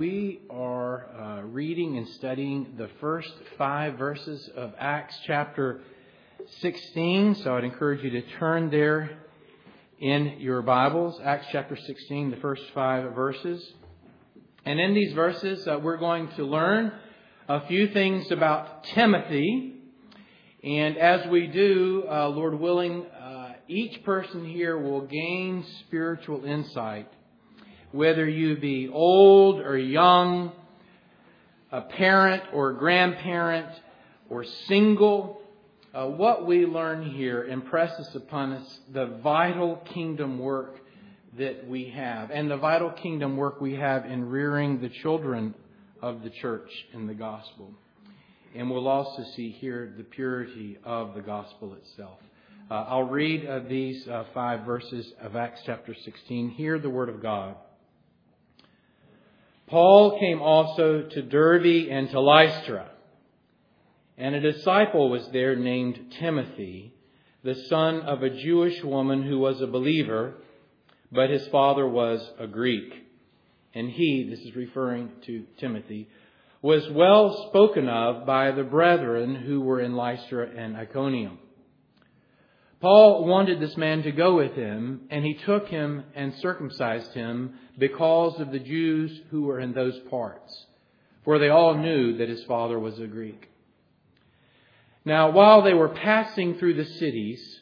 We are uh, reading and studying the first five verses of Acts chapter 16. So I'd encourage you to turn there in your Bibles. Acts chapter 16, the first five verses. And in these verses, uh, we're going to learn a few things about Timothy. And as we do, uh, Lord willing, uh, each person here will gain spiritual insight whether you be old or young, a parent or grandparent, or single, uh, what we learn here impresses upon us the vital kingdom work that we have, and the vital kingdom work we have in rearing the children of the church in the gospel. And we'll also see here the purity of the gospel itself. Uh, I'll read uh, these uh, five verses of Acts chapter 16. Hear the word of God. Paul came also to Derbe and to Lystra. And a disciple was there named Timothy, the son of a Jewish woman who was a believer, but his father was a Greek. And he, this is referring to Timothy, was well spoken of by the brethren who were in Lystra and Iconium. Paul wanted this man to go with him, and he took him and circumcised him because of the Jews who were in those parts, for they all knew that his father was a Greek. Now, while they were passing through the cities,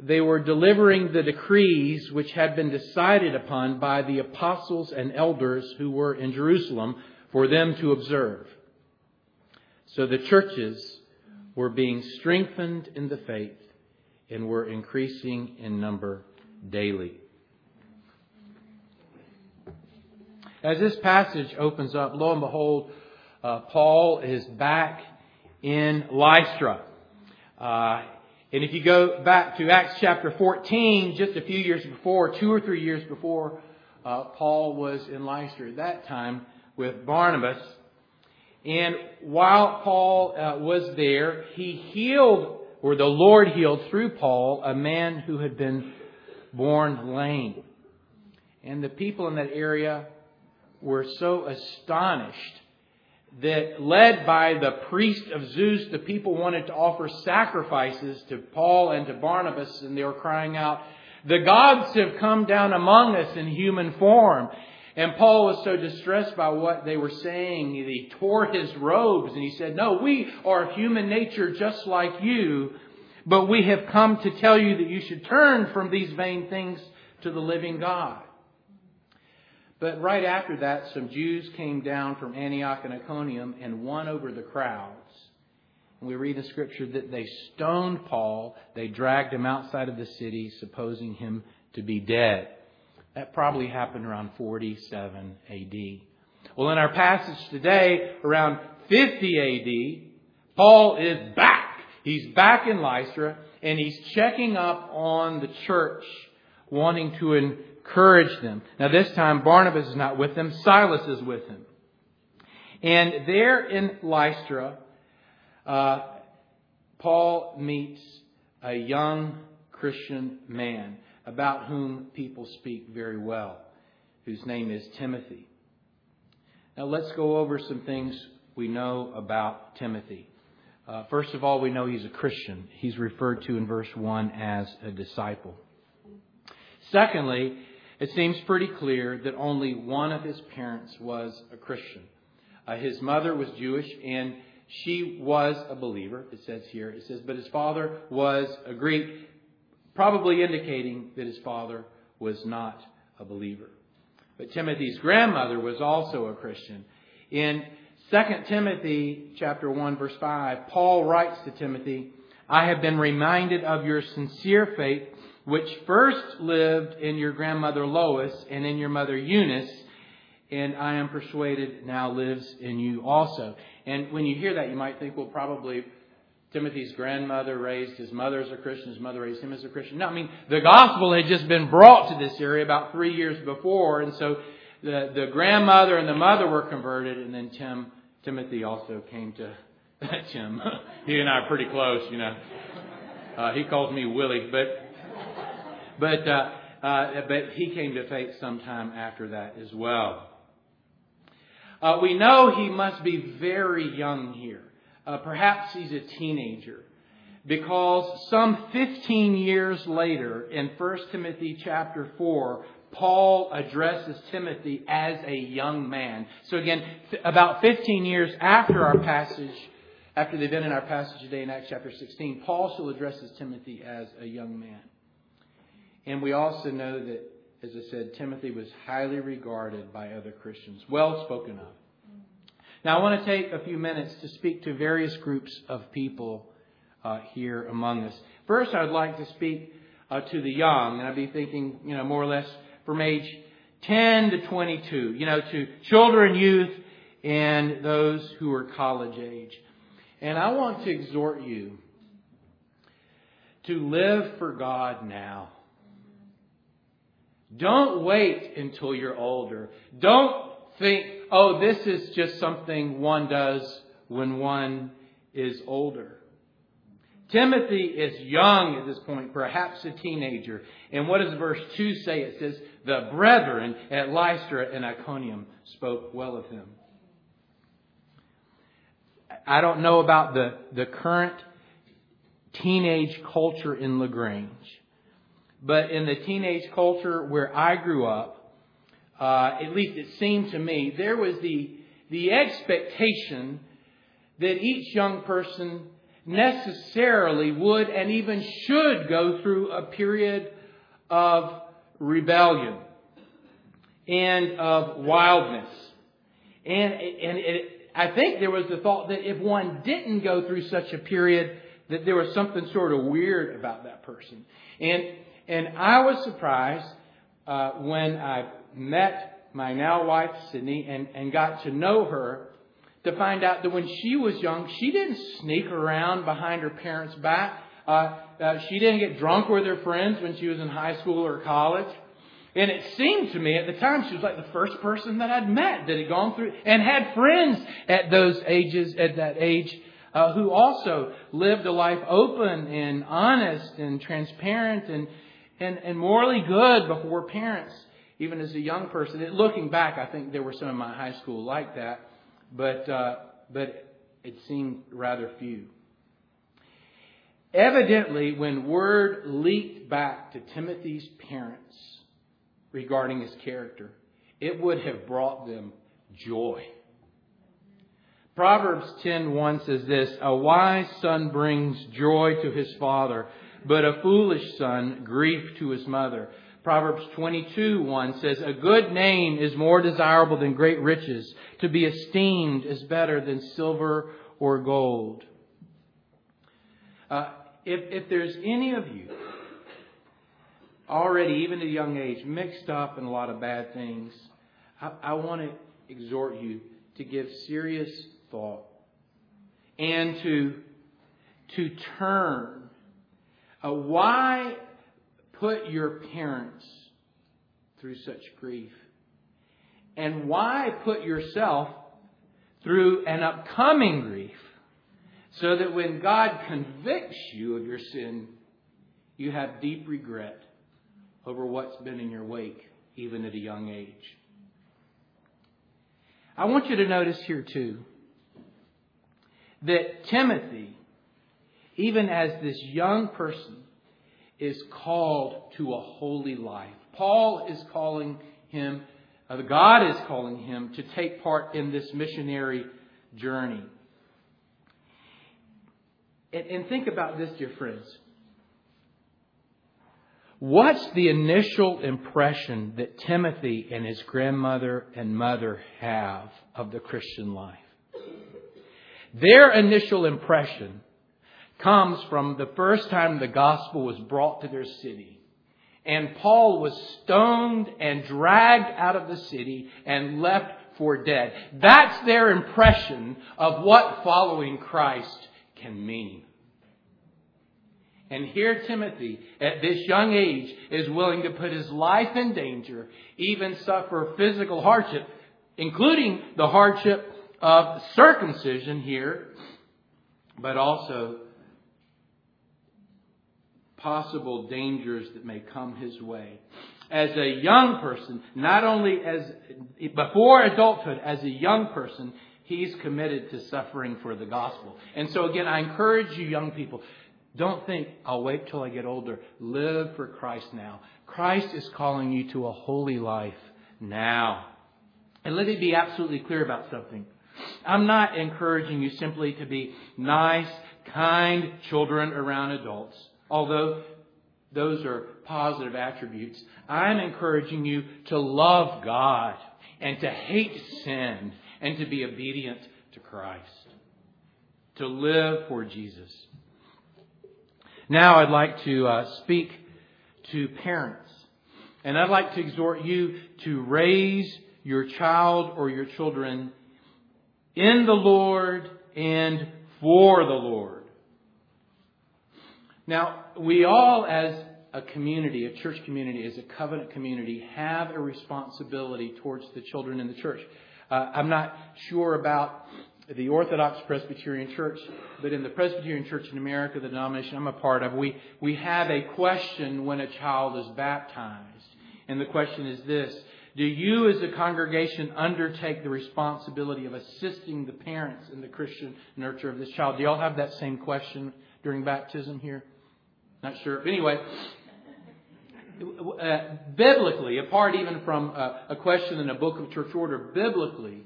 they were delivering the decrees which had been decided upon by the apostles and elders who were in Jerusalem for them to observe. So the churches were being strengthened in the faith and were increasing in number daily. As this passage opens up, lo and behold, uh, Paul is back in Lystra. Uh, and if you go back to Acts chapter 14, just a few years before, two or three years before, uh, Paul was in Lystra at that time with Barnabas. And while Paul uh, was there, he healed or the Lord healed through Paul a man who had been born lame. And the people in that area were so astonished that led by the priest of Zeus, the people wanted to offer sacrifices to Paul and to Barnabas, and they were crying out, The gods have come down among us in human form. And Paul was so distressed by what they were saying, he tore his robes and he said, No, we are human nature just like you, but we have come to tell you that you should turn from these vain things to the living God. But right after that, some Jews came down from Antioch and Iconium and won over the crowds. And we read in Scripture that they stoned Paul, they dragged him outside of the city, supposing him to be dead. That probably happened around 47 AD. Well, in our passage today, around 50 AD, Paul is back. He's back in Lystra and he's checking up on the church, wanting to encourage them. Now, this time Barnabas is not with them, Silas is with him. And there in Lystra, uh, Paul meets a young Christian man about whom people speak very well, whose name is Timothy. Now let's go over some things we know about Timothy. Uh, first of all, we know he's a Christian. He's referred to in verse 1 as a disciple. Secondly, it seems pretty clear that only one of his parents was a Christian. Uh, his mother was Jewish and she was a believer, it says here. It says, but his father was a Greek probably indicating that his father was not a believer. But Timothy's grandmother was also a Christian. In 2 Timothy chapter 1 verse 5, Paul writes to Timothy, I have been reminded of your sincere faith, which first lived in your grandmother Lois and in your mother Eunice, and I am persuaded now lives in you also. And when you hear that, you might think, well, probably Timothy's grandmother raised his mother as a Christian, his mother raised him as a Christian. No, I mean, the gospel had just been brought to this area about three years before, and so the, the grandmother and the mother were converted, and then Tim, Timothy also came to Tim. he and I are pretty close, you know. Uh, he calls me Willie, but but uh, uh, but he came to faith sometime after that as well. Uh, we know he must be very young here. Uh, perhaps he's a teenager. Because some 15 years later, in 1 Timothy chapter 4, Paul addresses Timothy as a young man. So again, about 15 years after our passage, after the event in our passage today in Acts chapter 16, Paul still addresses Timothy as a young man. And we also know that, as I said, Timothy was highly regarded by other Christians, well spoken of. Now, I want to take a few minutes to speak to various groups of people uh, here among us. First, I'd like to speak uh, to the young, and I'd be thinking, you know, more or less from age 10 to 22, you know, to children, youth, and those who are college age. And I want to exhort you to live for God now. Don't wait until you're older. Don't think, oh, this is just something one does when one is older. Timothy is young at this point, perhaps a teenager. And what does verse 2 say? It says, The brethren at Lystra and Iconium spoke well of him. I don't know about the, the current teenage culture in LaGrange, but in the teenage culture where I grew up, uh, at least it seemed to me, there was the, the expectation that each young person necessarily would and even should go through a period of rebellion and of wildness. And, and it, I think there was the thought that if one didn't go through such a period, that there was something sort of weird about that person. And, and I was surprised uh, when I met my now wife, Sydney, and, and got to know her to find out that when she was young, she didn't sneak around behind her parents' back. Uh, uh, she didn't get drunk with her friends when she was in high school or college. And it seemed to me at the time she was like the first person that I'd met that had gone through and had friends at those ages, at that age, uh, who also lived a life open and honest and transparent and, and, and morally good before parents, even as a young person. And looking back, I think there were some in my high school like that, but, uh, but it seemed rather few. Evidently, when word leaked back to Timothy's parents, regarding his character, it would have brought them joy. Proverbs 10:1 says this, "A wise son brings joy to his father, but a foolish son grief to his mother." Proverbs 22:1 says, "A good name is more desirable than great riches; to be esteemed is better than silver or gold." Uh, if, if there's any of you already, even at a young age, mixed up in a lot of bad things, I, I want to exhort you to give serious thought and to, to turn. Uh, why put your parents through such grief? And why put yourself through an upcoming grief so that when God convicts you of your sin, you have deep regret over what's been in your wake, even at a young age. I want you to notice here, too, that Timothy, even as this young person, is called to a holy life. Paul is calling him, uh, God is calling him to take part in this missionary journey. And, and think about this, dear friends. What's the initial impression that Timothy and his grandmother and mother have of the Christian life? Their initial impression comes from the first time the gospel was brought to their city. And Paul was stoned and dragged out of the city and left for dead. That's their impression of what following Christ can mean. And here Timothy, at this young age, is willing to put his life in danger, even suffer physical hardship, including the hardship of circumcision here, but also possible dangers that may come his way. As a young person, not only as before adulthood, as a young person, he's committed to suffering for the gospel. And so again, I encourage you young people, don't think, I'll wait till I get older. Live for Christ now. Christ is calling you to a holy life now. And let me be absolutely clear about something. I'm not encouraging you simply to be nice, kind children around adults, although those are positive attributes. I'm encouraging you to love God and to hate sin and to be obedient to Christ, to live for Jesus. Now I'd like to uh, speak to parents, and I'd like to exhort you to raise your child or your children in the Lord and for the Lord. Now, we all, as a community, a church community, as a covenant community, have a responsibility towards the children in the church. Uh, I'm not sure about the Orthodox Presbyterian Church, but in the Presbyterian Church in America, the denomination I'm a part of, we, we have a question when a child is baptized. And the question is this do you, as a congregation, undertake the responsibility of assisting the parents in the Christian nurture of this child? Do y'all have that same question during baptism here? Not sure. Anyway, uh, biblically, apart even from uh, a question in a book of church order, biblically,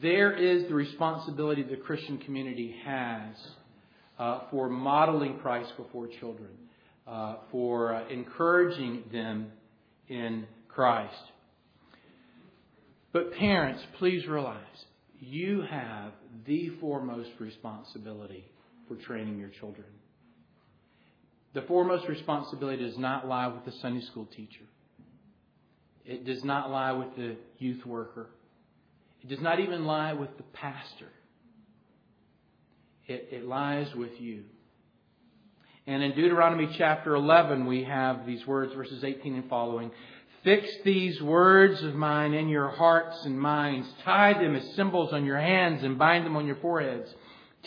there is the responsibility the Christian community has uh, for modeling Christ before children, uh, for uh, encouraging them in Christ. But parents, please realize you have the foremost responsibility for training your children. The foremost responsibility does not lie with the Sunday school teacher. It does not lie with the youth worker. It does not even lie with the pastor. It, it lies with you. And in Deuteronomy chapter 11, we have these words, verses 18 and following. Fix these words of mine in your hearts and minds. Tie them as symbols on your hands and bind them on your foreheads.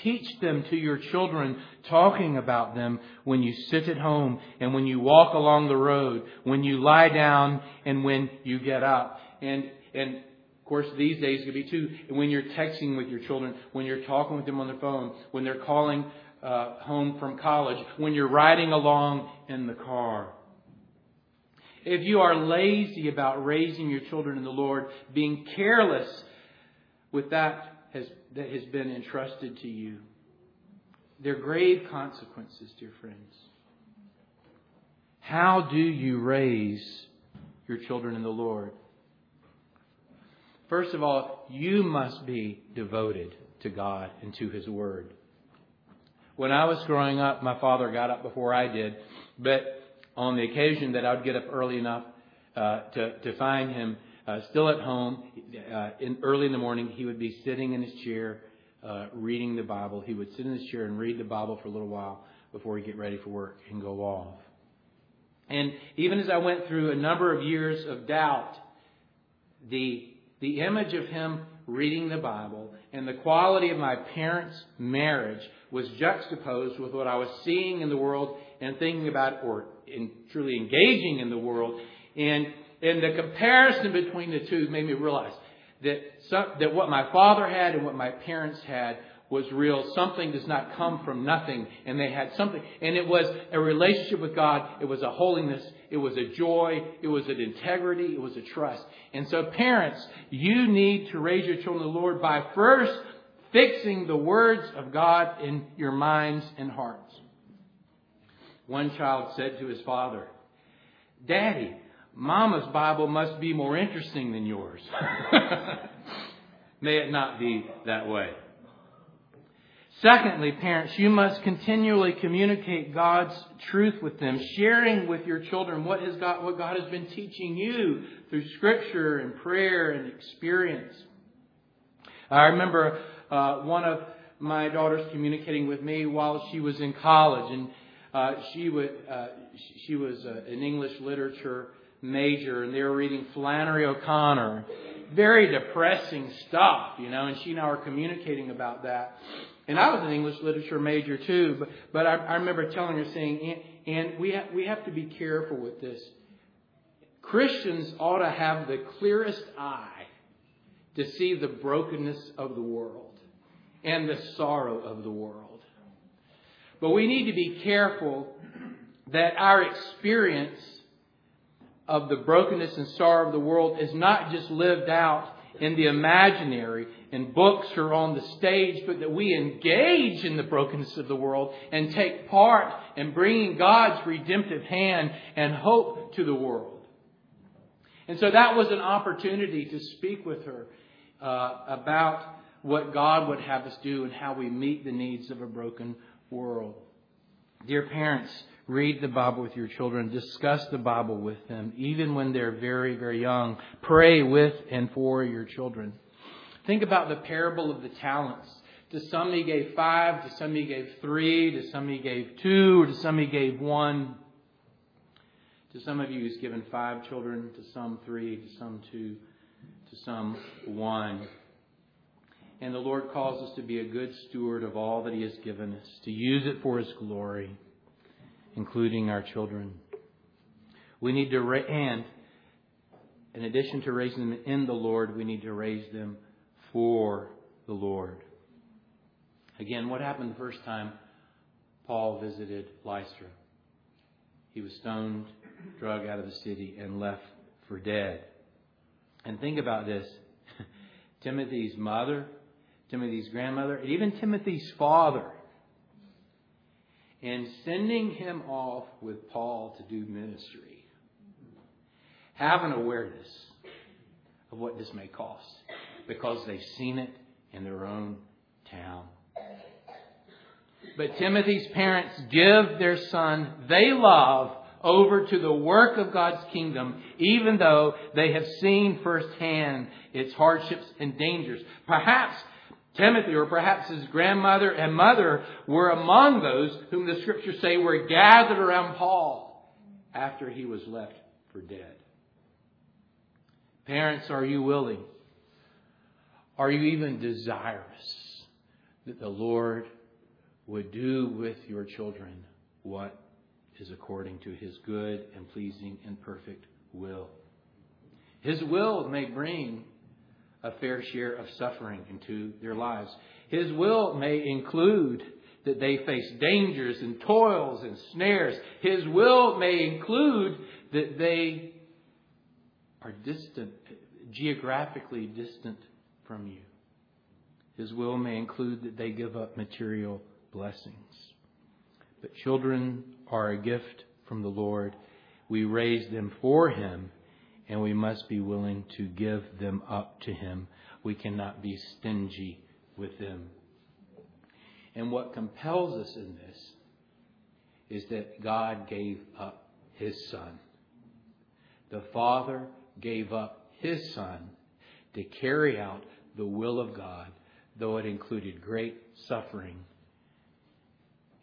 Teach them to your children, talking about them when you sit at home and when you walk along the road, when you lie down and when you get up. And, and of course, these days could be too, when you're texting with your children, when you're talking with them on the phone, when they're calling uh, home from college, when you're riding along in the car. If you are lazy about raising your children in the Lord, being careless with that has, that has been entrusted to you, there are grave consequences, dear friends. How do you raise your children in the Lord? First of all, you must be devoted to God and to His Word. When I was growing up, my father got up before I did, but on the occasion that I would get up early enough uh, to, to find him uh, still at home, uh, in, early in the morning, he would be sitting in his chair uh, reading the Bible. He would sit in his chair and read the Bible for a little while before he'd get ready for work and go off. And even as I went through a number of years of doubt, the, the image of him reading the Bible and the quality of my parents' marriage was juxtaposed with what I was seeing in the world and thinking about or in truly engaging in the world. And, and the comparison between the two made me realize that, some, that what my father had and what my parents had was real. Something does not come from nothing. And they had something. And it was a relationship with God. It was a holiness. It was a joy. It was an integrity. It was a trust. And so parents, you need to raise your children to the Lord by first fixing the words of God in your minds and hearts. One child said to his father, Daddy, Mama's Bible must be more interesting than yours. May it not be that way. Secondly, parents, you must continually communicate God's truth with them, sharing with your children what, has God, what God has been teaching you through Scripture and prayer and experience. I remember uh, one of my daughters communicating with me while she was in college, and uh, she would uh, she was uh, an English literature major, and they were reading Flannery O'Connor, very depressing stuff, you know, and she and I were communicating about that. And I was an English literature major too, but, but I, I remember telling her saying, and, and we, ha- we have to be careful with this. Christians ought to have the clearest eye to see the brokenness of the world and the sorrow of the world. But we need to be careful that our experience of the brokenness and sorrow of the world is not just lived out in the imaginary, in books or on the stage, but that we engage in the brokenness of the world and take part in bringing God's redemptive hand and hope to the world. And so that was an opportunity to speak with her uh, about what God would have us do and how we meet the needs of a broken world. Dear parents, read the Bible with your children. Discuss the Bible with them, even when they're very, very young. Pray with and for your children. Think about the parable of the talents. To some he gave five, to some he gave three, to some he gave two, to some he gave one. To some of you he's given five children, to some three, to some two, to some one. And the Lord calls us to be a good steward of all that he has given us, to use it for his glory including our children. We need to, ra- and in addition to raising them in the Lord, we need to raise them for the Lord. Again, what happened the first time Paul visited Lystra? He was stoned, drug out of the city, and left for dead. And think about this Timothy's mother, Timothy's grandmother, and even Timothy's father and sending him off with Paul to do ministry have an awareness of what this may cost because they've seen it in their own town. But Timothy's parents give their son they love over to the work of God's kingdom, even though they have seen firsthand its hardships and dangers. Perhaps Timothy, or perhaps his grandmother and mother, were among those whom the scriptures say were gathered around Paul after he was left for dead. Parents, are you willing? Are you even desirous that the Lord would do with your children what is according to his good and pleasing and perfect will? His will may bring a fair share of suffering into their lives. His will may include that they face dangers and toils and snares. His will may include that they are distant, geographically distant from you. His will may include that they give up material blessings. But children are a gift from the Lord. We raise them for Him and we must be willing to give them up to Him. We cannot be stingy with them. And what compels us in this is that God gave up His Son. The Father gave up His Son to carry out the will of God, though it included great suffering,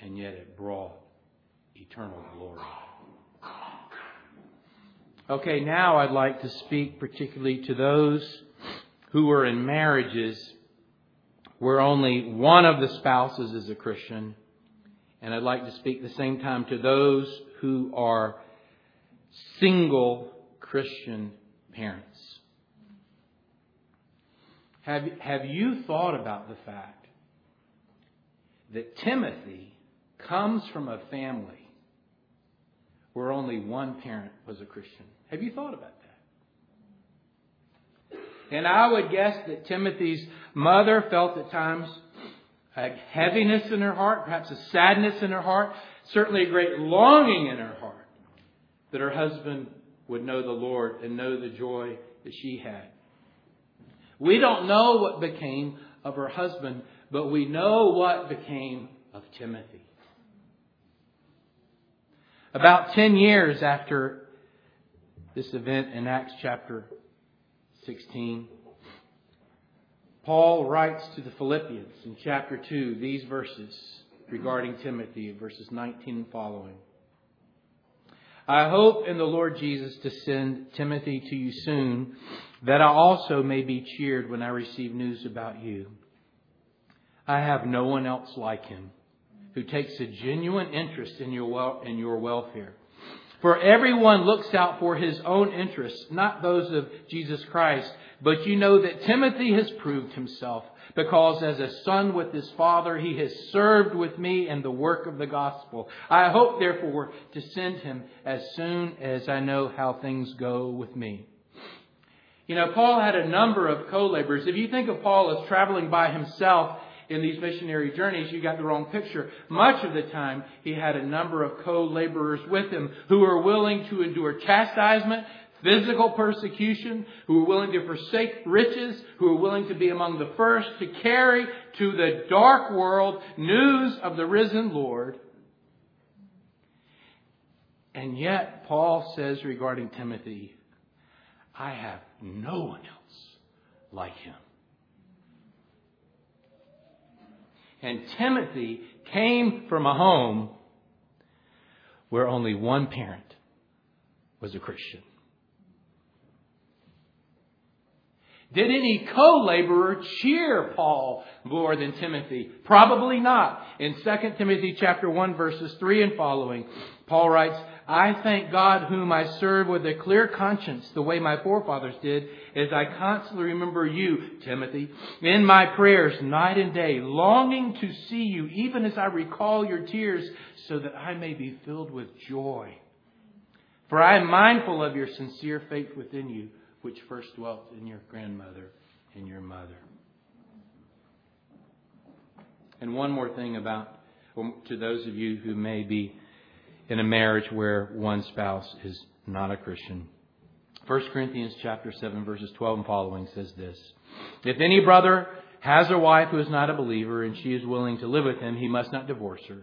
and yet it brought eternal glory. Okay, now I'd like to speak particularly to those who are in marriages where only one of the spouses is a Christian. And I'd like to speak at the same time to those who are single Christian parents. Have, have you thought about the fact that Timothy comes from a family where only one parent was a Christian. Have you thought about that? And I would guess that Timothy's mother felt at times a heaviness in her heart, perhaps a sadness in her heart, certainly a great longing in her heart that her husband would know the Lord and know the joy that she had. We don't know what became of her husband, but we know what became of Timothy. About 10 years after this event in Acts chapter 16, Paul writes to the Philippians in chapter 2 these verses regarding Timothy, verses 19 and following. I hope in the Lord Jesus to send Timothy to you soon, that I also may be cheered when I receive news about you. I have no one else like him who takes a genuine interest in your, wel- in your welfare. For everyone looks out for his own interests, not those of Jesus Christ. But you know that Timothy has proved himself, because as a son with his father, he has served with me in the work of the gospel. I hope, therefore, to send him as soon as I know how things go with me. You know, Paul had a number of co-laborers. If you think of Paul as traveling by himself, in these missionary journeys, you got the wrong picture. Much of the time, he had a number of co-laborers with him who were willing to endure chastisement, physical persecution, who were willing to forsake riches, who were willing to be among the first to carry to the dark world news of the risen Lord. And yet, Paul says regarding Timothy, I have no one else like him. And Timothy came from a home where only one parent was a Christian. Did any co-laborer cheer Paul more than Timothy? Probably not. In 2 Timothy chapter 1 verses 3 and following, Paul writes, I thank God whom I serve with a clear conscience, the way my forefathers did, as I constantly remember you, Timothy, in my prayers night and day, longing to see you, even as I recall your tears, so that I may be filled with joy. For I am mindful of your sincere faith within you, which first dwelt in your grandmother and your mother. And one more thing about, um, to those of you who may be in a marriage where one spouse is not a Christian. 1 Corinthians chapter 7 verses 12 and following says this. If any brother has a wife who is not a believer and she is willing to live with him, he must not divorce her.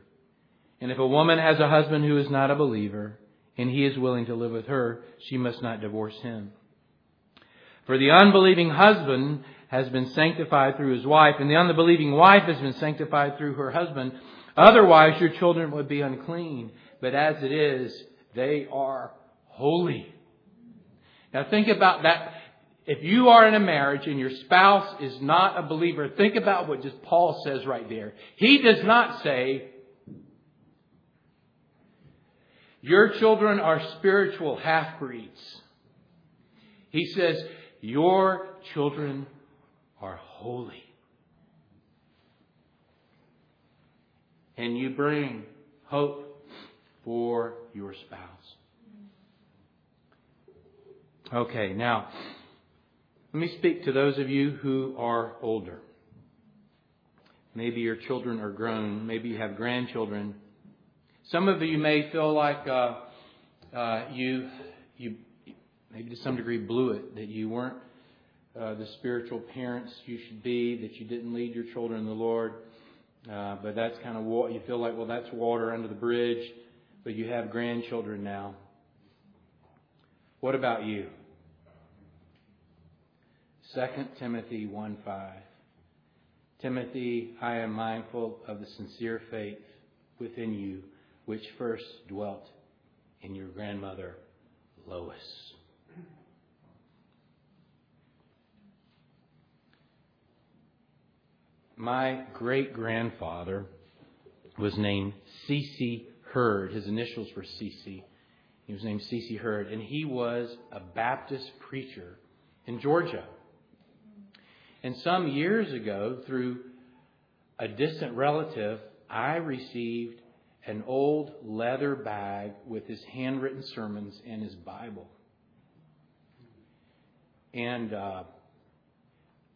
And if a woman has a husband who is not a believer and he is willing to live with her, she must not divorce him. For the unbelieving husband has been sanctified through his wife, and the unbelieving wife has been sanctified through her husband. Otherwise, your children would be unclean but as it is, they are holy. Now think about that. If you are in a marriage and your spouse is not a believer, think about what just Paul says right there. He does not say, your children are spiritual half breeds. He says, your children are holy. And you bring hope for your spouse. Okay, now, let me speak to those of you who are older. Maybe your children are grown. Maybe you have grandchildren. Some of you may feel like uh, uh, you, maybe to some degree, blew it, that you weren't uh, the spiritual parents you should be, that you didn't lead your children in the Lord. Uh, but that's kind of what you feel like, well, that's water under the bridge but you have grandchildren now. What about you? 2 Timothy 1 5. Timothy, I am mindful of the sincere faith within you, which first dwelt in your grandmother Lois. My great grandfather was named C.C. Hurd. His initials were CC. He was named CC Hurd, and he was a Baptist preacher in Georgia. And some years ago, through a distant relative, I received an old leather bag with his handwritten sermons and his Bible. And uh,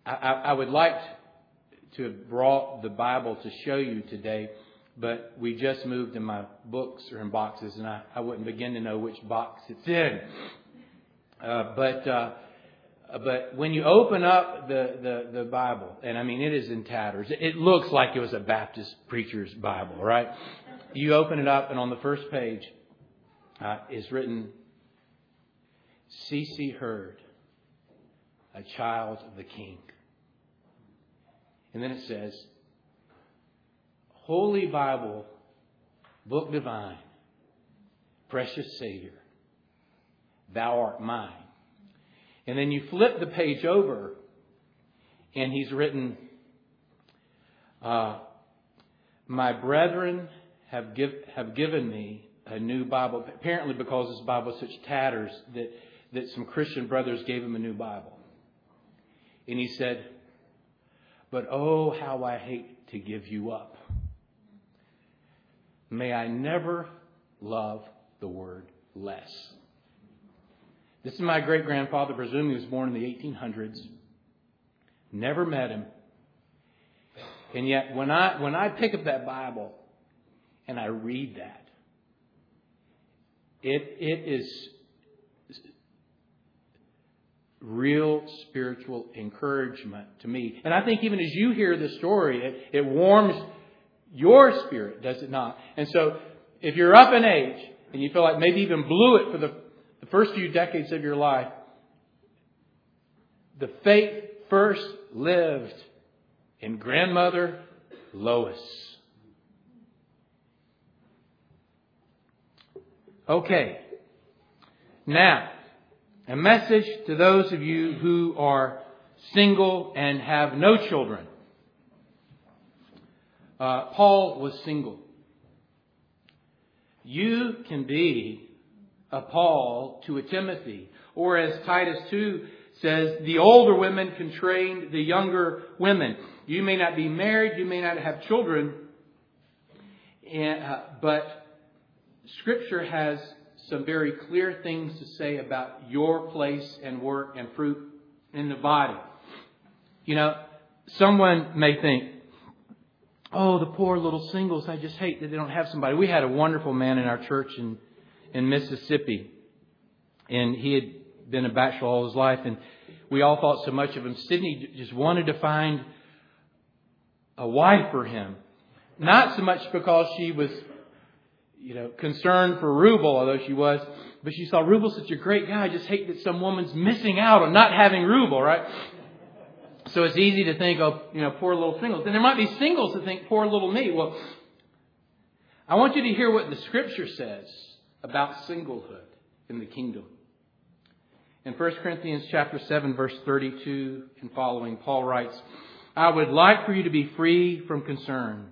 I, I would like to have brought the Bible to show you today but we just moved and my books are in boxes, and I, I wouldn't begin to know which box it's in. Uh, but uh, but when you open up the, the, the Bible, and I mean it is in tatters. It looks like it was a Baptist preacher's Bible, right? You open it up, and on the first page uh, is written, C.C. Hurd, a child of the King. And then it says, Holy Bible, Book Divine, Precious Savior, Thou art mine. And then you flip the page over, and he's written, uh, My brethren have, give, have given me a new Bible. Apparently, because his Bible is such tatters, that, that some Christian brothers gave him a new Bible. And he said, But oh, how I hate to give you up. May I never love the word less. This is my great grandfather, presumably he was born in the 1800s. Never met him. And yet, when I, when I pick up that Bible and I read that, it, it is real spiritual encouragement to me. And I think even as you hear the story, it, it warms your spirit, does it not? And so, if you're up in age and you feel like maybe even blew it for the the first few decades of your life, the faith first lived in grandmother Lois. Okay. Now, a message to those of you who are single and have no children. Uh, Paul was single. You can be a Paul to a Timothy. Or as Titus 2 says, the older women can train the younger women. You may not be married, you may not have children, and, uh, but Scripture has some very clear things to say about your place and work and fruit in the body. You know, someone may think, oh, the poor little singles, I just hate that they don't have somebody. We had a wonderful man in our church in in Mississippi. And he had been a bachelor all his life, and we all thought so much of him. Sydney just wanted to find a wife for him. Not so much because she was, you know, concerned for Rubel, although she was, but she saw Rubel such a great guy. I just hate that some woman's missing out on not having Rubel, right? So it's easy to think, oh, you know, poor little singles. And there might be singles that think, poor little me. Well, I want you to hear what the scripture says about singlehood in the kingdom. In 1 Corinthians chapter 7 verse 32 and following, Paul writes, I would like for you to be free from concern.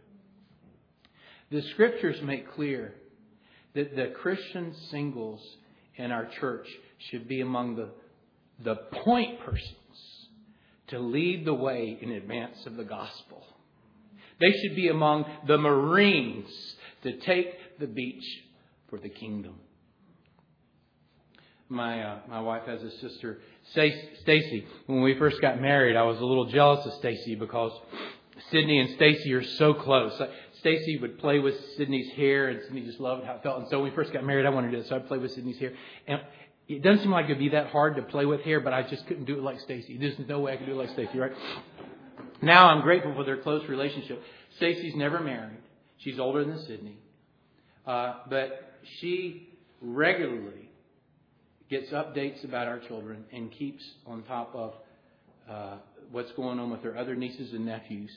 The scriptures make clear that the Christian singles in our church should be among the, the point persons to lead the way in advance of the gospel. They should be among the Marines to take the beach for the kingdom. My uh, my wife has a sister, Stacy. When we first got married, I was a little jealous of Stacy because Sydney and Stacy are so close. Stacy would play with Sydney's hair, and Sydney just loved how it felt. And so when we first got married, I wanted to do it, so I'd play with Sydney's hair. And it doesn't seem like it'd be that hard to play with hair, but I just couldn't do it like Stacy. There's no way I could do it like Stacy, right? Now I'm grateful for their close relationship. Stacy's never married. She's older than Sydney. Uh, but she regularly gets updates about our children and keeps on top of uh, what's going on with her other nieces and nephews.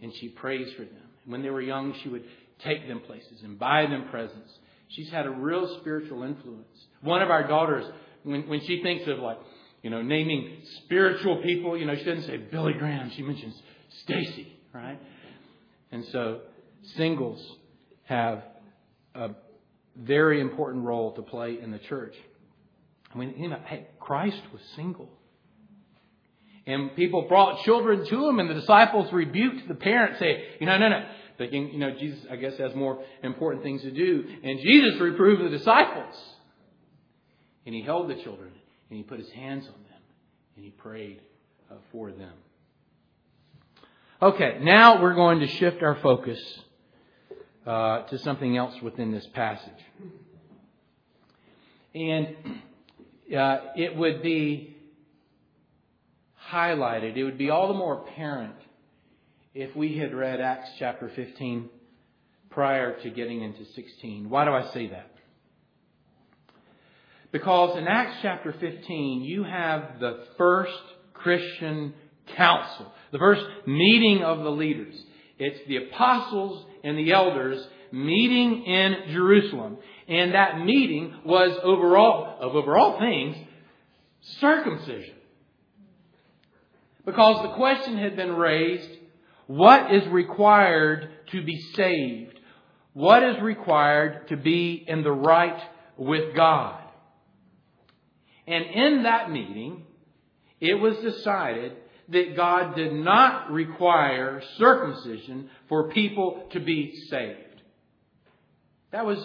And she prays for them. When they were young, she would take them places and buy them presents. She's had a real spiritual influence. One of our daughters, when, when she thinks of like, you know, naming spiritual people, you know, she doesn't say Billy Graham. She mentions Stacy, right? And so singles have a very important role to play in the church. I mean, you know, hey, Christ was single. And people brought children to him, and the disciples rebuked the parents, say, you know, no, no, thinking, you know, Jesus, I guess, has more important things to do. And Jesus reproved the disciples. And he held the children, and he put his hands on them, and he prayed uh, for them. Okay, now we're going to shift our focus uh, to something else within this passage. And uh, it would be highlighted. It would be all the more apparent if we had read Acts chapter 15 prior to getting into 16. Why do I say that? Because in Acts chapter 15, you have the first Christian council, the first meeting of the leaders. It's the apostles and the elders meeting in Jerusalem. And that meeting was overall, of overall things, circumcision. Because the question had been raised, what is required to be saved? What is required to be in the right with God? And in that meeting, it was decided that God did not require circumcision for people to be saved. That was,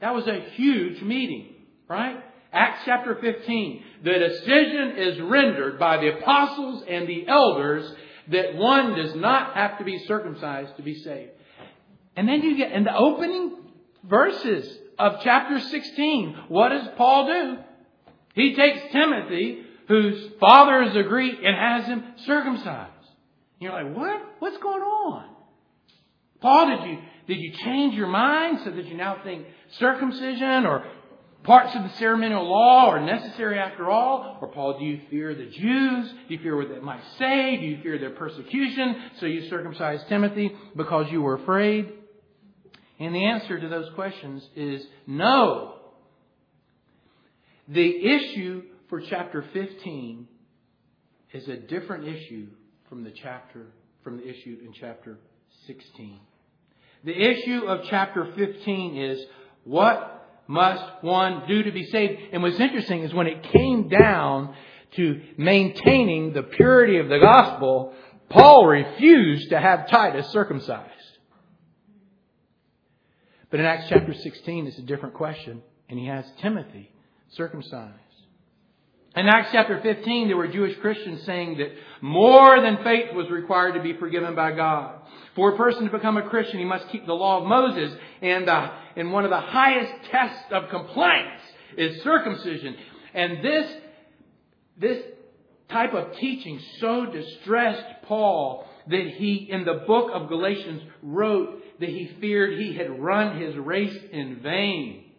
that was a huge meeting, right? Acts chapter 15. The decision is rendered by the apostles and the elders that one does not have to be circumcised to be saved. And then you get in the opening verses of chapter 16, what does Paul do? He takes Timothy, whose father is a Greek, and has him circumcised. You're like, what? What's going on? Paul, did you, did you change your mind so that you now think circumcision or parts of the ceremonial law are necessary after all? Or Paul, do you fear the Jews? Do you fear what they might say? Do you fear their persecution? So you circumcised Timothy because you were afraid? And the answer to those questions is no. The issue for chapter 15 is a different issue from the chapter from the issue in chapter 16. The issue of chapter 15 is what must one do to be saved? And what's interesting is when it came down to maintaining the purity of the gospel, Paul refused to have Titus circumcised. But in Acts chapter 16, it's a different question, and he has Timothy circumcised. In Acts chapter 15, there were Jewish Christians saying that more than faith was required to be forgiven by God. For a person to become a Christian, he must keep the law of Moses. And, uh, and one of the highest tests of compliance is circumcision. And this, this type of teaching so distressed Paul that he, in the book of Galatians, wrote that he feared he had run his race in vain.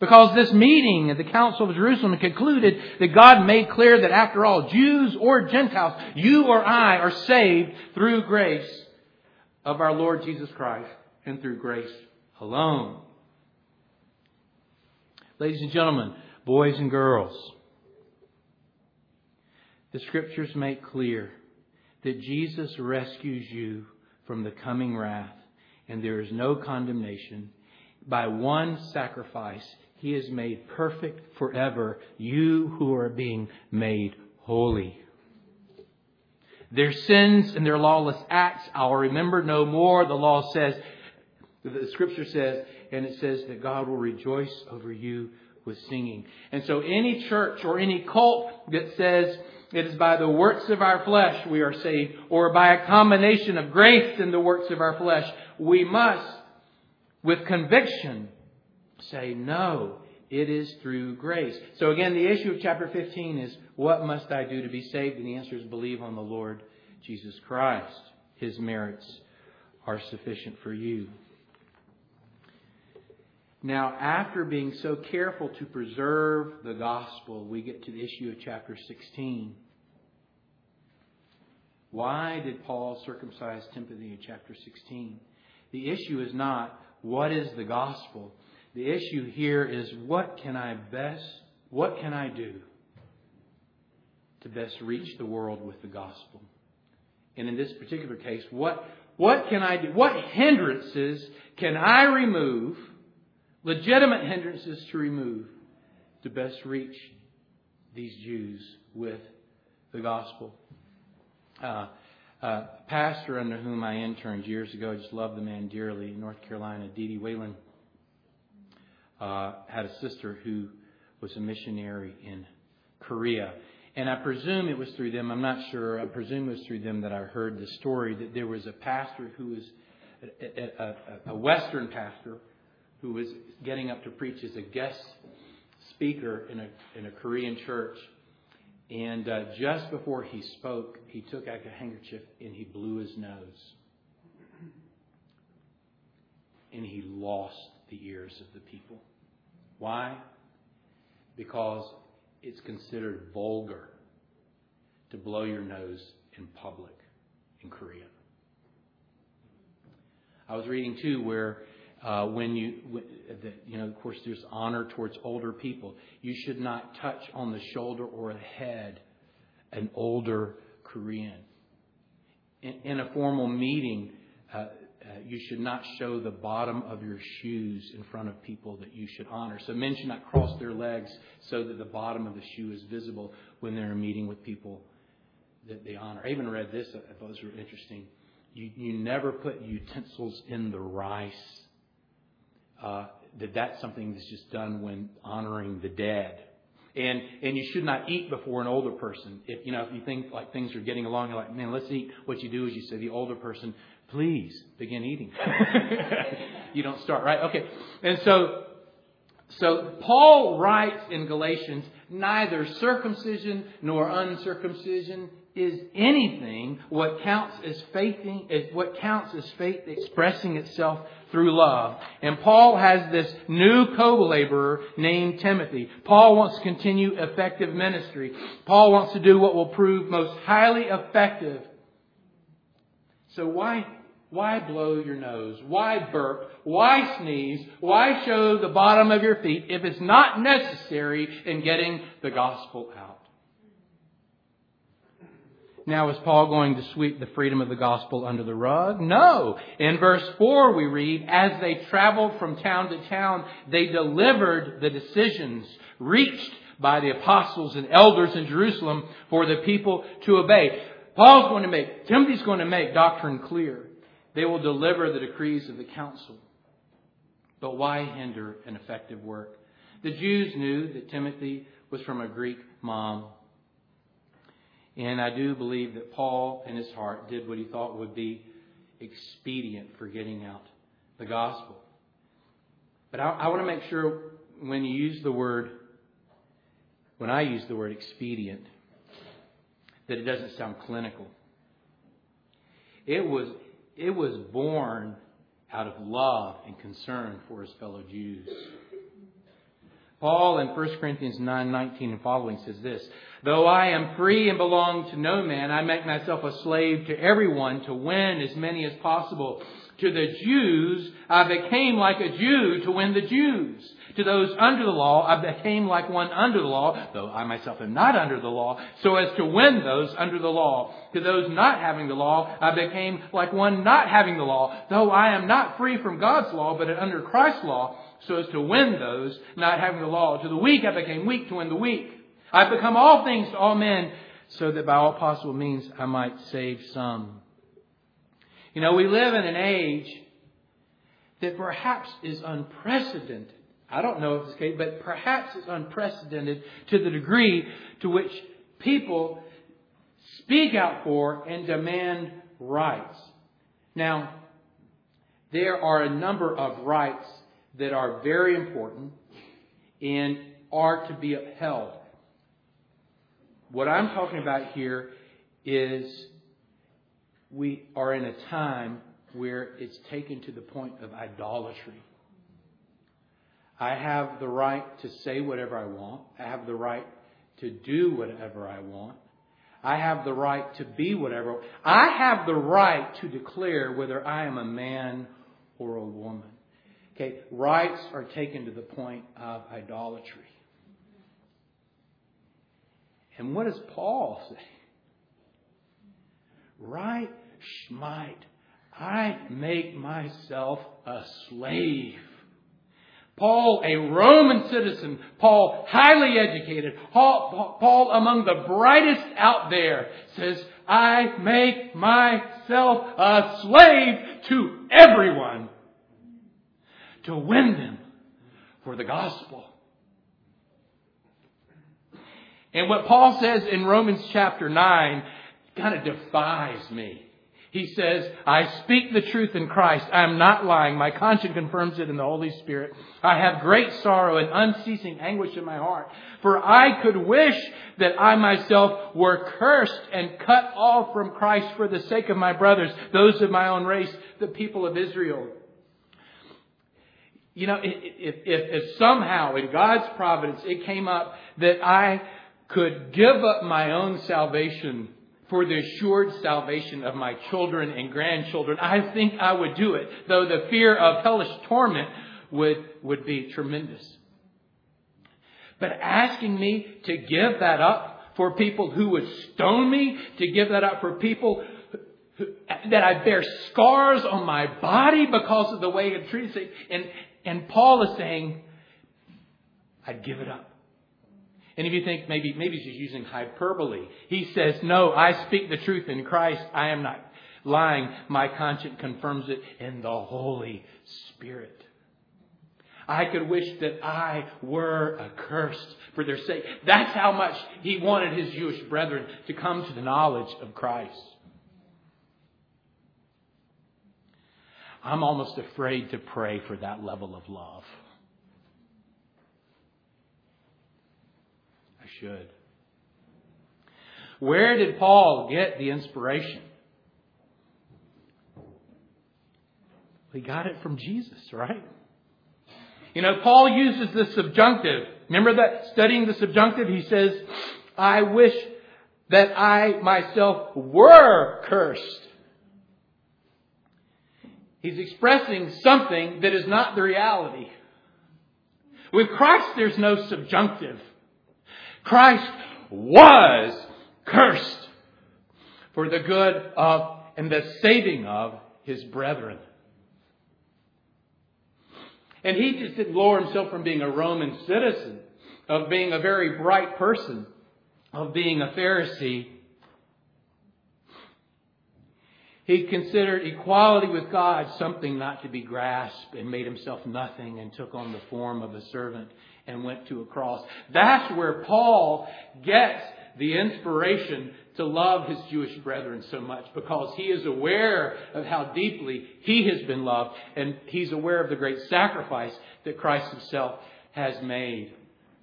Because this meeting at the Council of Jerusalem concluded that God made clear that after all, Jews or Gentiles, you or I are saved through grace of our Lord Jesus Christ and through grace alone. Ladies and gentlemen, boys and girls, the scriptures make clear that Jesus rescues you from the coming wrath and there is no condemnation. By one sacrifice, he is made perfect forever, you who are being made holy. Their sins and their lawless acts I'll remember no more. The law says, the scripture says, and it says that God will rejoice over you with singing. And so any church or any cult that says it is by the works of our flesh we are saved, or by a combination of grace and the works of our flesh, we must, with conviction, say, no, it is through grace. So again, the issue of chapter 15 is, what must I do to be saved? And the answer is, believe on the Lord Jesus Christ. His merits are sufficient for you. Now, after being so careful to preserve the gospel, we get to the issue of chapter 16. Why did Paul circumcise Timothy in chapter 16? The issue is not what is the gospel. The issue here is what can I best, what can I do to best reach the world with the gospel? And in this particular case, what, what can I do? What hindrances can I remove, legitimate hindrances to remove, to best reach these Jews with the gospel? Uh, uh, pastor under whom I interned years ago, I just loved the man dearly, North Carolina, Dee Dee Whalen uh, had a sister who was a missionary in Korea. And I presume it was through them, I'm not sure, I presume it was through them that I heard the story that there was a pastor who was, a, a, a Western pastor, who was getting up to preach as a guest speaker in a, in a Korean church. And uh, just before he spoke, he took out a handkerchief and he blew his nose. And he lost the ears of the people. Why? Because it's considered vulgar to blow your nose in public in Korea. I was reading too where uh, when you, you know, of course, there's honor towards older people. You should not touch on the shoulder or the head an older Korean. In, in a formal meeting, uh, you should not show the bottom of your shoes in front of people that you should honor. So men should not cross their legs so that the bottom of the shoe is visible when they're meeting with people that they honor. I even read this, I thought it was interesting. You, you never put utensils in the rice uh, that that's something that's just done when honoring the dead. And and you should not eat before an older person. If you know if you think like things are getting along, you're like, man, let's eat. What you do is you say the older person, please begin eating. you don't start right. Okay, and so so Paul writes in Galatians, neither circumcision nor uncircumcision is anything. What counts is faithing, is what counts is faith expressing itself through love. And Paul has this new co-laborer named Timothy. Paul wants to continue effective ministry. Paul wants to do what will prove most highly effective. So why, why blow your nose? Why burp? Why sneeze? Why show the bottom of your feet if it's not necessary in getting the gospel out? Now, is Paul going to sweep the freedom of the gospel under the rug? No. In verse 4, we read, As they traveled from town to town, they delivered the decisions reached by the apostles and elders in Jerusalem for the people to obey. Paul's going to make, Timothy's going to make doctrine clear. They will deliver the decrees of the council. But why hinder an effective work? The Jews knew that Timothy was from a Greek mom and I do believe that Paul, in his heart, did what he thought would be expedient for getting out the gospel. But I, I want to make sure when you use the word, when I use the word expedient, that it doesn't sound clinical. It was, it was born out of love and concern for his fellow Jews. Paul in 1 Corinthians 9:19 and following says this, Though I am free and belong to no man, I make myself a slave to everyone to win as many as possible. To the Jews, I became like a Jew to win the Jews. To those under the law, I became like one under the law, though I myself am not under the law, so as to win those under the law. To those not having the law, I became like one not having the law, though I am not free from God's law, but under Christ's law, so as to win those not having the law. To the weak, I became weak to win the weak. I've become all things to all men so that by all possible means I might save some. You know, we live in an age that perhaps is unprecedented. I don't know if it's the case, but perhaps it's unprecedented to the degree to which people speak out for and demand rights. Now, there are a number of rights that are very important and are to be upheld. What I'm talking about here is we are in a time where it's taken to the point of idolatry. I have the right to say whatever I want. I have the right to do whatever I want. I have the right to be whatever. I have the right to declare whether I am a man or a woman. Okay, rights are taken to the point of idolatry. And what does Paul say? Right, Schmite, I make myself a slave. Paul, a Roman citizen, Paul, highly educated, Paul, Paul, among the brightest out there, says, I make myself a slave to everyone to win them for the gospel. And what Paul says in Romans chapter 9 kind of defies me. He says, I speak the truth in Christ. I am not lying. My conscience confirms it in the Holy Spirit. I have great sorrow and unceasing anguish in my heart. For I could wish that I myself were cursed and cut off from Christ for the sake of my brothers, those of my own race, the people of Israel. You know, if, if, if somehow in God's providence it came up that I could give up my own salvation for the assured salvation of my children and grandchildren, I think I would do it, though the fear of hellish torment would, would be tremendous. But asking me to give that up for people who would stone me, to give that up for people who, that I bear scars on my body because of the way I treated and, and Paul is saying, I'd give it up. And if you think maybe, maybe he's just using hyperbole, he says, no, I speak the truth in Christ. I am not lying. My conscience confirms it in the Holy Spirit. I could wish that I were accursed for their sake. That's how much he wanted his Jewish brethren to come to the knowledge of Christ. I'm almost afraid to pray for that level of love. Should. Where did Paul get the inspiration? He got it from Jesus, right? You know, Paul uses the subjunctive. Remember that studying the subjunctive? He says, I wish that I myself were cursed. He's expressing something that is not the reality. With Christ, there's no subjunctive. Christ was cursed for the good of and the saving of his brethren. And he just didn't lower himself from being a Roman citizen, of being a very bright person, of being a Pharisee. He considered equality with God something not to be grasped and made himself nothing and took on the form of a servant and went to a cross. That's where Paul gets the inspiration to love his Jewish brethren so much because he is aware of how deeply he has been loved and he's aware of the great sacrifice that Christ himself has made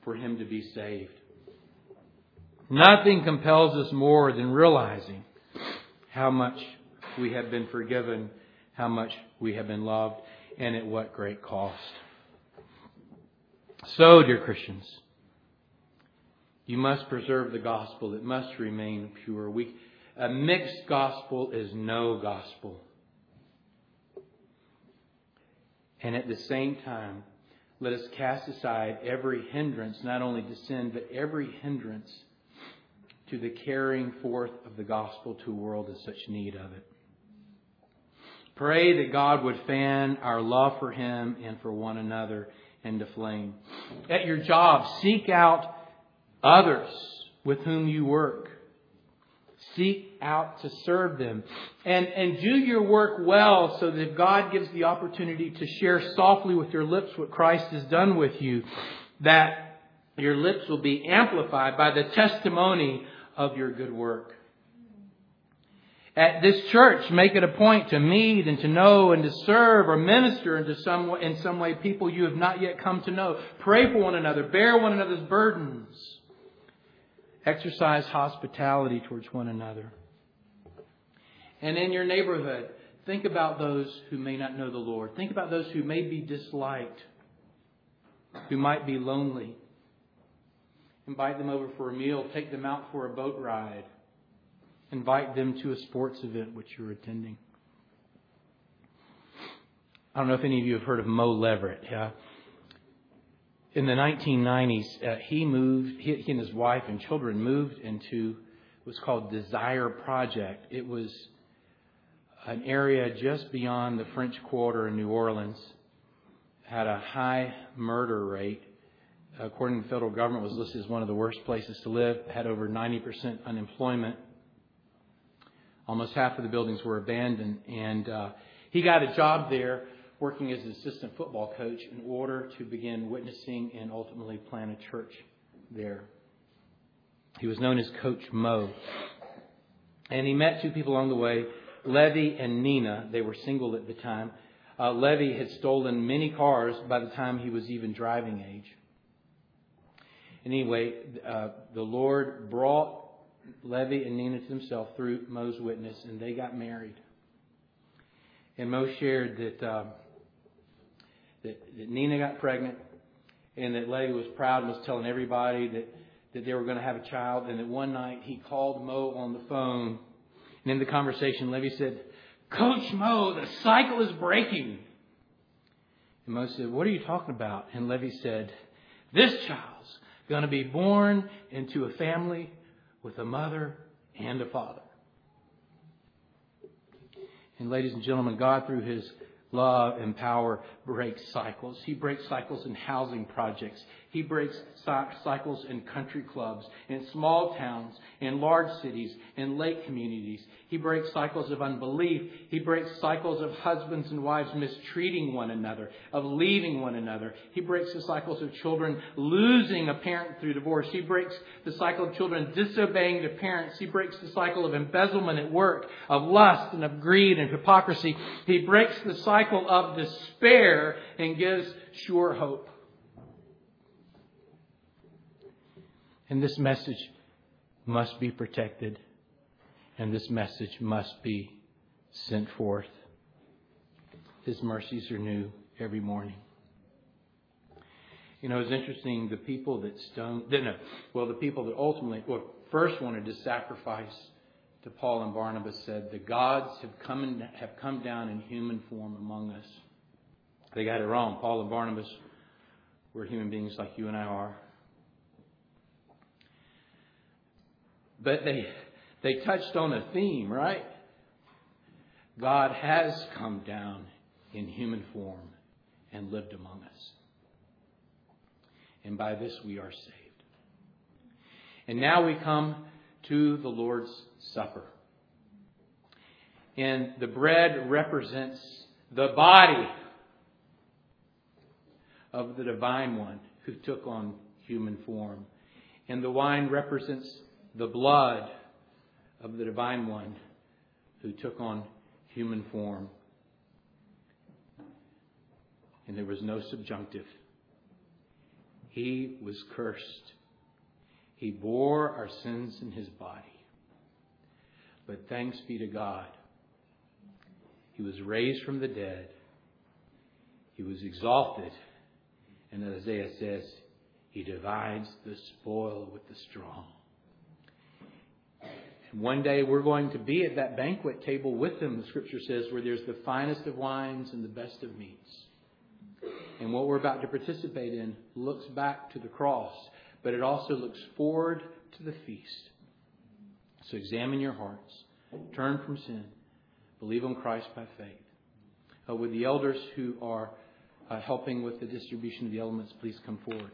for him to be saved. Nothing compels us more than realizing how much we have been forgiven, how much we have been loved, and at what great cost. So, dear Christians, you must preserve the gospel. It must remain pure. We, a mixed gospel is no gospel. And at the same time, let us cast aside every hindrance, not only to sin, but every hindrance to the carrying forth of the gospel to a world in such need of it. Pray that God would fan our love for Him and for one another into flame. At your job, seek out others with whom you work. Seek out to serve them. And, and do your work well so that if God gives the opportunity to share softly with your lips what Christ has done with you, that your lips will be amplified by the testimony of your good work at this church, make it a point to meet and to know and to serve or minister into some, in some way people you have not yet come to know. Pray for one another. Bear one another's burdens. Exercise hospitality towards one another. And in your neighborhood, think about those who may not know the Lord. Think about those who may be disliked, who might be lonely. Invite them over for a meal. Take them out for a boat ride invite them to a sports event which you're attending. I don't know if any of you have heard of Mo Leverett. Yeah. In the 1990s, uh, he moved, he, he and his wife and children moved into what's called Desire Project. It was an area just beyond the French Quarter in New Orleans, had a high murder rate. According to the federal government, was listed as one of the worst places to live. Had over 90% unemployment. Almost half of the buildings were abandoned, and uh, he got a job there working as an assistant football coach in order to begin witnessing and ultimately plant a church there. He was known as Coach Mo. And he met two people along the way Levy and Nina, they were single at the time. Uh, Levy had stolen many cars by the time he was even driving age. Anyway, uh, the Lord brought Levy and Nina to himself through Mo's witness, and they got married. And Mo shared that, uh, that, that Nina got pregnant, and that Levy was proud and was telling everybody that, that they were going to have a child, and that one night he called Mo on the phone, and in the conversation, Levy said, Coach Mo, the cycle is breaking. And Mo said, What are you talking about? And Levy said, This child's going to be born into a family with a mother and a father. And ladies and gentlemen, God, through His love and power, breaks cycles. He breaks cycles in housing projects. He breaks cycles in country clubs, in small towns, in large cities, in lake communities. He breaks cycles of unbelief. He breaks cycles of husbands and wives mistreating one another, of leaving one another. He breaks the cycles of children losing a parent through divorce. He breaks the cycle of children disobeying their parents. He breaks the cycle of embezzlement at work, of lust and of greed and hypocrisy. He breaks the cycle of despair and gives sure hope. And this message must be protected, and this message must be sent forth. His mercies are new every morning. You know, it's interesting. The people that stoned, no, well, the people that ultimately, well, first wanted to sacrifice to Paul and Barnabas said, "The gods have come in, have come down in human form among us." They got it wrong. Paul and Barnabas were human beings like you and I are. But they, they touched on a theme, right? God has come down in human form and lived among us. And by this we are saved. And now we come to the Lord's Supper. And the bread represents the body of the divine one who took on human form. And the wine represents the blood of the divine one who took on human form. And there was no subjunctive. He was cursed. He bore our sins in his body. But thanks be to God. He was raised from the dead. He was exalted. And Isaiah says, He divides the spoil with the strong. One day we're going to be at that banquet table with them, the scripture says, where there's the finest of wines and the best of meats. And what we're about to participate in looks back to the cross, but it also looks forward to the feast. So examine your hearts, turn from sin, believe on Christ by faith. Uh, with the elders who are uh, helping with the distribution of the elements, please come forward.